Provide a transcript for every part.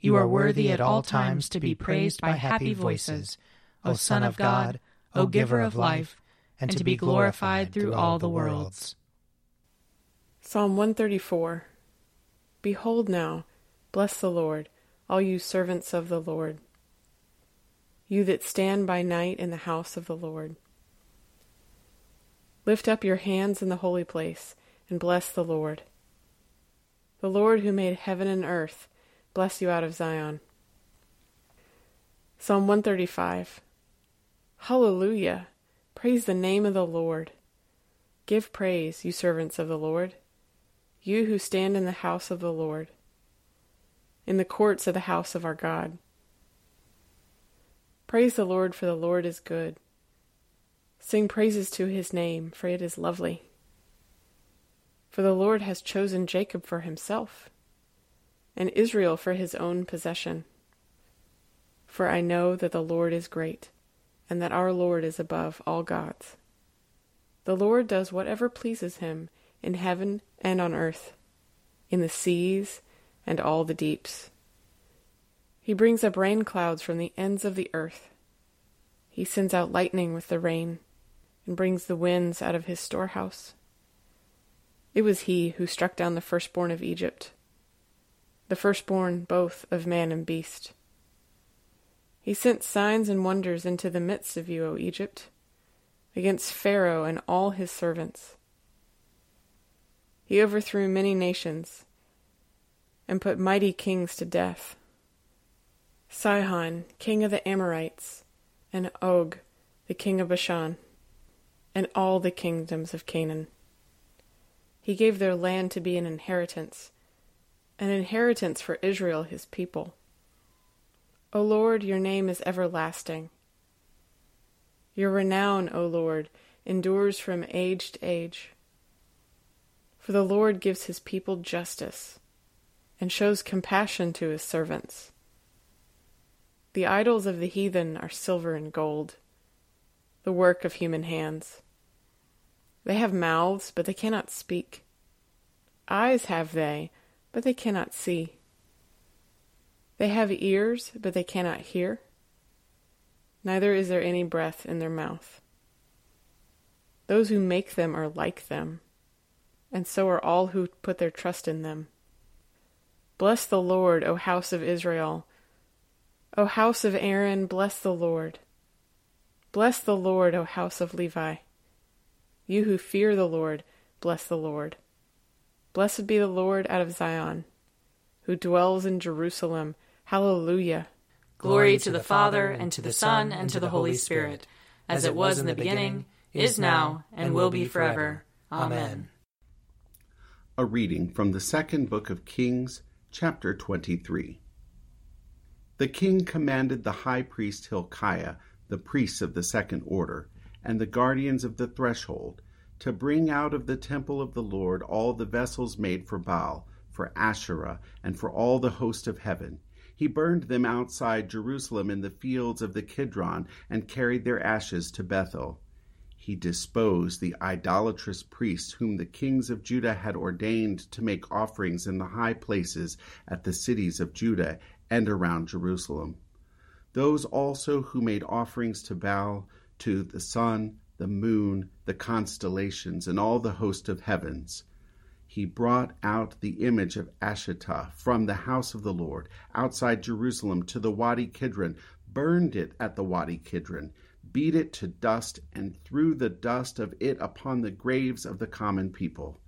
You are worthy at all times to be praised by happy voices, O Son of God, O Giver of life, and to be glorified through all the worlds. Psalm 134 Behold now, bless the Lord, all you servants of the Lord, you that stand by night in the house of the Lord. Lift up your hands in the holy place, and bless the Lord. The Lord who made heaven and earth bless you out of Zion. Psalm 135 Hallelujah! Praise the name of the Lord. Give praise, you servants of the Lord, you who stand in the house of the Lord, in the courts of the house of our God. Praise the Lord, for the Lord is good. Sing praises to his name, for it is lovely. For the Lord has chosen Jacob for himself and Israel for his own possession. For I know that the Lord is great, and that our Lord is above all gods. The Lord does whatever pleases him in heaven and on earth, in the seas and all the deeps. He brings up rain clouds from the ends of the earth. He sends out lightning with the rain, and brings the winds out of his storehouse. It was he who struck down the firstborn of Egypt the firstborn both of man and beast. He sent signs and wonders into the midst of you, O Egypt, against Pharaoh and all his servants. He overthrew many nations and put mighty kings to death Sihon, king of the Amorites, and Og, the king of Bashan, and all the kingdoms of Canaan. He gave their land to be an inheritance an inheritance for Israel his people. O Lord, your name is everlasting. Your renown, O Lord, endures from age to age. For the Lord gives his people justice and shows compassion to his servants. The idols of the heathen are silver and gold, the work of human hands. They have mouths, but they cannot speak. Eyes have they, but they cannot see. They have ears, but they cannot hear. Neither is there any breath in their mouth. Those who make them are like them, and so are all who put their trust in them. Bless the Lord, O house of Israel. O house of Aaron, bless the Lord. Bless the Lord, O house of Levi. You who fear the Lord, bless the Lord. Blessed be the Lord out of Zion, who dwells in Jerusalem. Hallelujah. Glory to the Father, and to the Son, and to the Holy Spirit, as it was in the beginning, is now, and will be forever. Amen. A reading from the second book of Kings, chapter 23. The king commanded the high priest Hilkiah, the priests of the second order, and the guardians of the threshold, to bring out of the temple of the Lord all the vessels made for Baal, for Asherah, and for all the host of heaven. He burned them outside Jerusalem in the fields of the Kidron and carried their ashes to Bethel. He disposed the idolatrous priests whom the kings of Judah had ordained to make offerings in the high places at the cities of Judah and around Jerusalem. Those also who made offerings to Baal, to the sun, the moon, the constellations, and all the host of heavens he brought out the image of Ashtoreth from the house of the Lord outside Jerusalem to the Wadi Kidron, burned it at the Wadi Kidron, beat it to dust, and threw the dust of it upon the graves of the common people.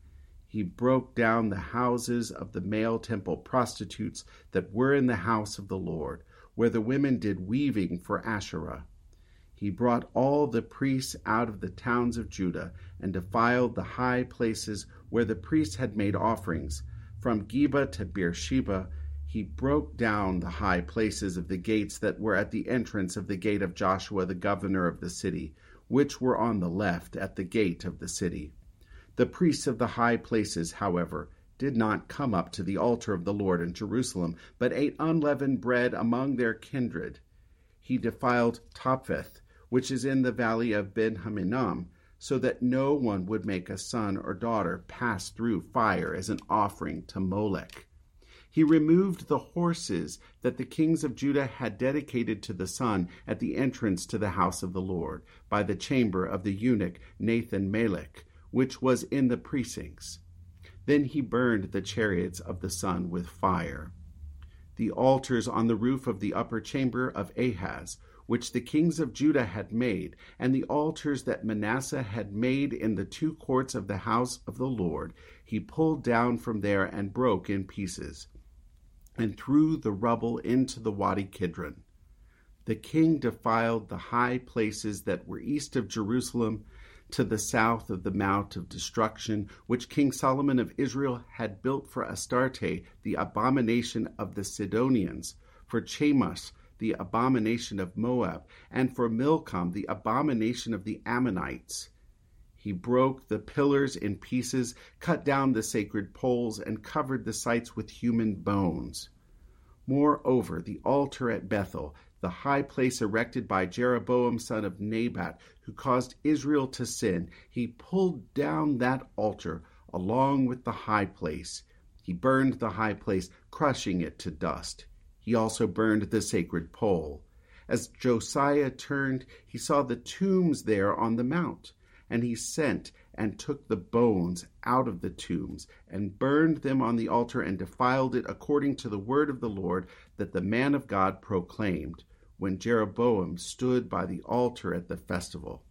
He broke down the houses of the male temple prostitutes that were in the house of the Lord, where the women did weaving for Asherah. He brought all the priests out of the towns of Judah, and defiled the high places where the priests had made offerings. From Geba to Beersheba, he broke down the high places of the gates that were at the entrance of the gate of Joshua the governor of the city, which were on the left at the gate of the city. The priests of the high places, however, did not come up to the altar of the Lord in Jerusalem, but ate unleavened bread among their kindred. He defiled Topheth, which is in the valley of Ben Hinnom, so that no one would make a son or daughter pass through fire as an offering to Molech. He removed the horses that the kings of Judah had dedicated to the sun at the entrance to the house of the Lord, by the chamber of the eunuch Nathan Melech, which was in the precincts. Then he burned the chariots of the sun with fire. The altars on the roof of the upper chamber of Ahaz which the kings of Judah had made, and the altars that Manasseh had made in the two courts of the house of the Lord, he pulled down from there and broke in pieces, and threw the rubble into the Wadi Kidron. The king defiled the high places that were east of Jerusalem to the south of the Mount of Destruction, which King Solomon of Israel had built for Astarte, the abomination of the Sidonians, for Chemosh, the abomination of Moab, and for Milcom, the abomination of the Ammonites. He broke the pillars in pieces, cut down the sacred poles, and covered the sites with human bones. Moreover, the altar at Bethel, the high place erected by Jeroboam son of Nebat, who caused Israel to sin, he pulled down that altar along with the high place. He burned the high place, crushing it to dust. He also burned the sacred pole. As Josiah turned, he saw the tombs there on the mount, and he sent and took the bones out of the tombs, and burned them on the altar, and defiled it according to the word of the Lord that the man of God proclaimed, when Jeroboam stood by the altar at the festival.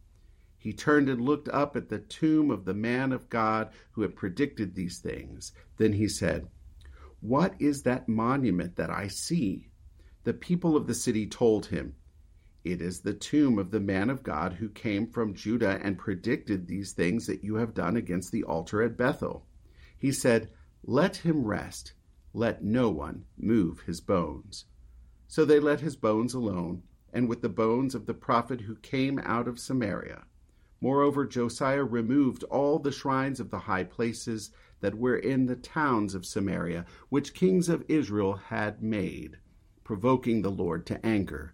He turned and looked up at the tomb of the man of God who had predicted these things. Then he said, what is that monument that I see? The people of the city told him, It is the tomb of the man of God who came from Judah and predicted these things that you have done against the altar at Bethel. He said, Let him rest. Let no one move his bones. So they let his bones alone, and with the bones of the prophet who came out of Samaria. Moreover, Josiah removed all the shrines of the high places that were in the towns of Samaria, which kings of Israel had made, provoking the Lord to anger.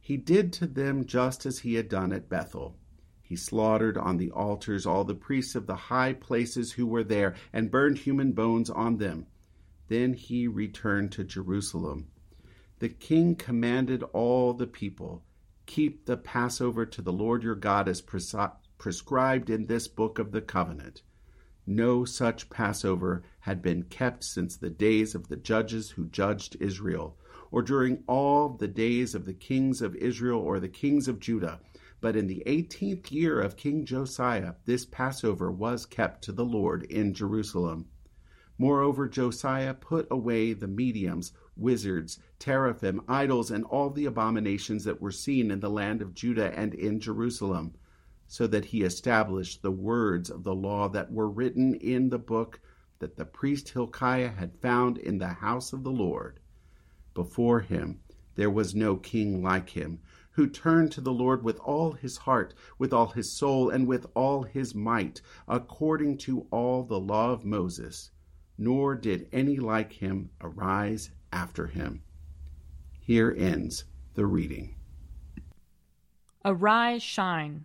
He did to them just as he had done at Bethel. He slaughtered on the altars all the priests of the high places who were there, and burned human bones on them. Then he returned to Jerusalem. The king commanded all the people Keep the Passover to the Lord your God as prescribed in this book of the covenant. No such Passover had been kept since the days of the judges who judged Israel, or during all the days of the kings of Israel or the kings of Judah. But in the eighteenth year of King Josiah, this Passover was kept to the Lord in Jerusalem. Moreover, Josiah put away the mediums, wizards, teraphim, idols, and all the abominations that were seen in the land of Judah and in Jerusalem so that he established the words of the law that were written in the book that the priest Hilkiah had found in the house of the Lord. Before him there was no king like him, who turned to the Lord with all his heart, with all his soul, and with all his might, according to all the law of Moses. Nor did any like him arise after him. Here ends the reading. Arise, shine,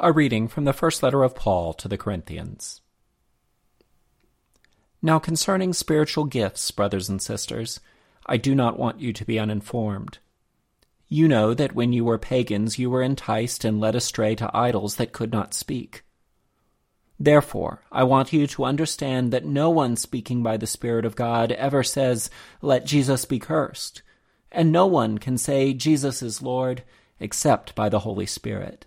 A reading from the first letter of Paul to the Corinthians. Now concerning spiritual gifts, brothers and sisters, I do not want you to be uninformed. You know that when you were pagans, you were enticed and led astray to idols that could not speak. Therefore, I want you to understand that no one speaking by the Spirit of God ever says, Let Jesus be cursed, and no one can say, Jesus is Lord, except by the Holy Spirit.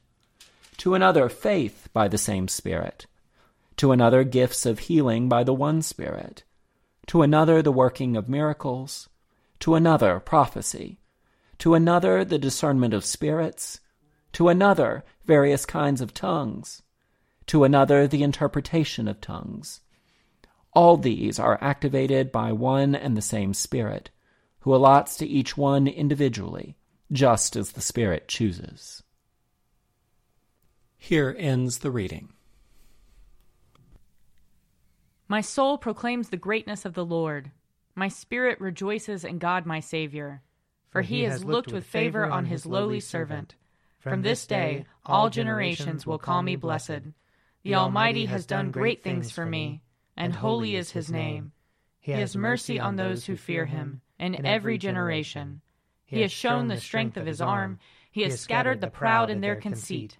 To another faith by the same Spirit. To another gifts of healing by the one Spirit. To another the working of miracles. To another prophecy. To another the discernment of spirits. To another various kinds of tongues to another the interpretation of tongues. All these are activated by one and the same Spirit, who allots to each one individually, just as the Spirit chooses. Here ends the reading. My soul proclaims the greatness of the Lord. My spirit rejoices in God my Savior, for he has looked with favor on his lowly servant. From this day all generations will call me blessed. The Almighty has done great things for me, and holy is his name. He has mercy on those who fear him, in every generation. He has shown the strength of his arm. He has scattered the proud in their conceit.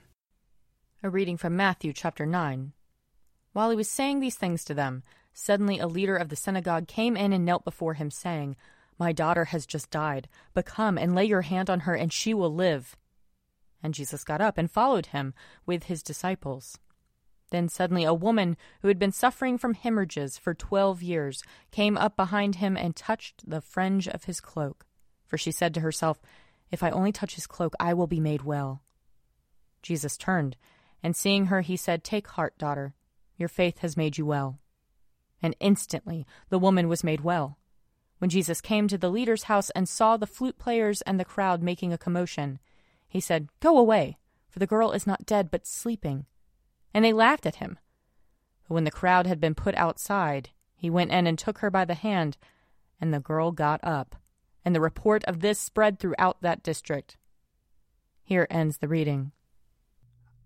A reading from Matthew chapter 9. While he was saying these things to them, suddenly a leader of the synagogue came in and knelt before him, saying, My daughter has just died, but come and lay your hand on her, and she will live. And Jesus got up and followed him with his disciples. Then suddenly a woman who had been suffering from hemorrhages for twelve years came up behind him and touched the fringe of his cloak. For she said to herself, If I only touch his cloak, I will be made well. Jesus turned, and seeing her, he said, Take heart, daughter, your faith has made you well. And instantly the woman was made well. When Jesus came to the leader's house and saw the flute players and the crowd making a commotion, he said, Go away, for the girl is not dead, but sleeping. And they laughed at him. But when the crowd had been put outside, he went in and took her by the hand, and the girl got up. And the report of this spread throughout that district. Here ends the reading.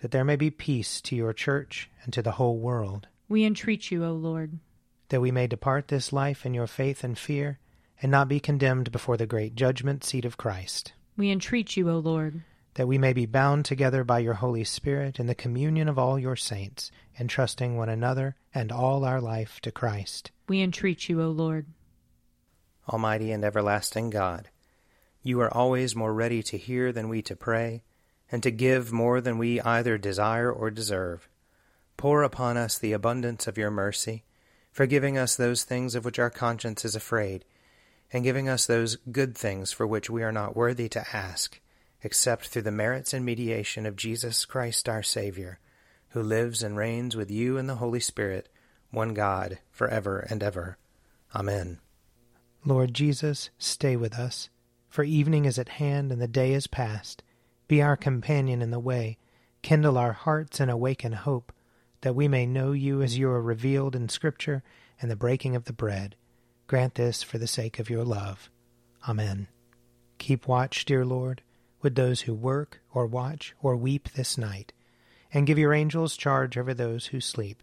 That there may be peace to your church and to the whole world. We entreat you, O Lord. That we may depart this life in your faith and fear, and not be condemned before the great judgment seat of Christ. We entreat you, O Lord. That we may be bound together by your Holy Spirit in the communion of all your saints, entrusting one another and all our life to Christ. We entreat you, O Lord. Almighty and everlasting God, you are always more ready to hear than we to pray, and to give more than we either desire or deserve. Pour upon us the abundance of your mercy, forgiving us those things of which our conscience is afraid, and giving us those good things for which we are not worthy to ask, except through the merits and mediation of Jesus Christ our Saviour, who lives and reigns with you in the Holy Spirit, one God, for ever and ever. Amen. Lord Jesus, stay with us, for evening is at hand and the day is past. Be our companion in the way, kindle our hearts and awaken hope, that we may know you as you are revealed in Scripture and the breaking of the bread. Grant this for the sake of your love. Amen. Keep watch, dear Lord, with those who work or watch or weep this night, and give your angels charge over those who sleep.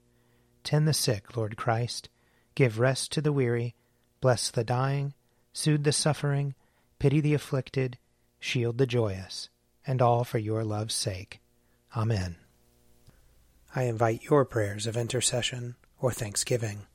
Tend the sick, Lord Christ. Give rest to the weary. Bless the dying. Soothe the suffering. Pity the afflicted. Shield the joyous. And all for your love's sake. Amen. I invite your prayers of intercession or thanksgiving.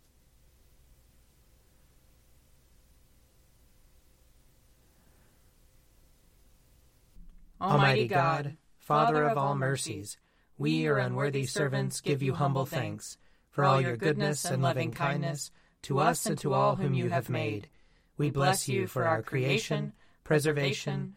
Almighty God, Father of all mercies, we, your unworthy servants, give you humble thanks for all your goodness and loving kindness to us and to all whom you have made. We bless you for our creation, preservation,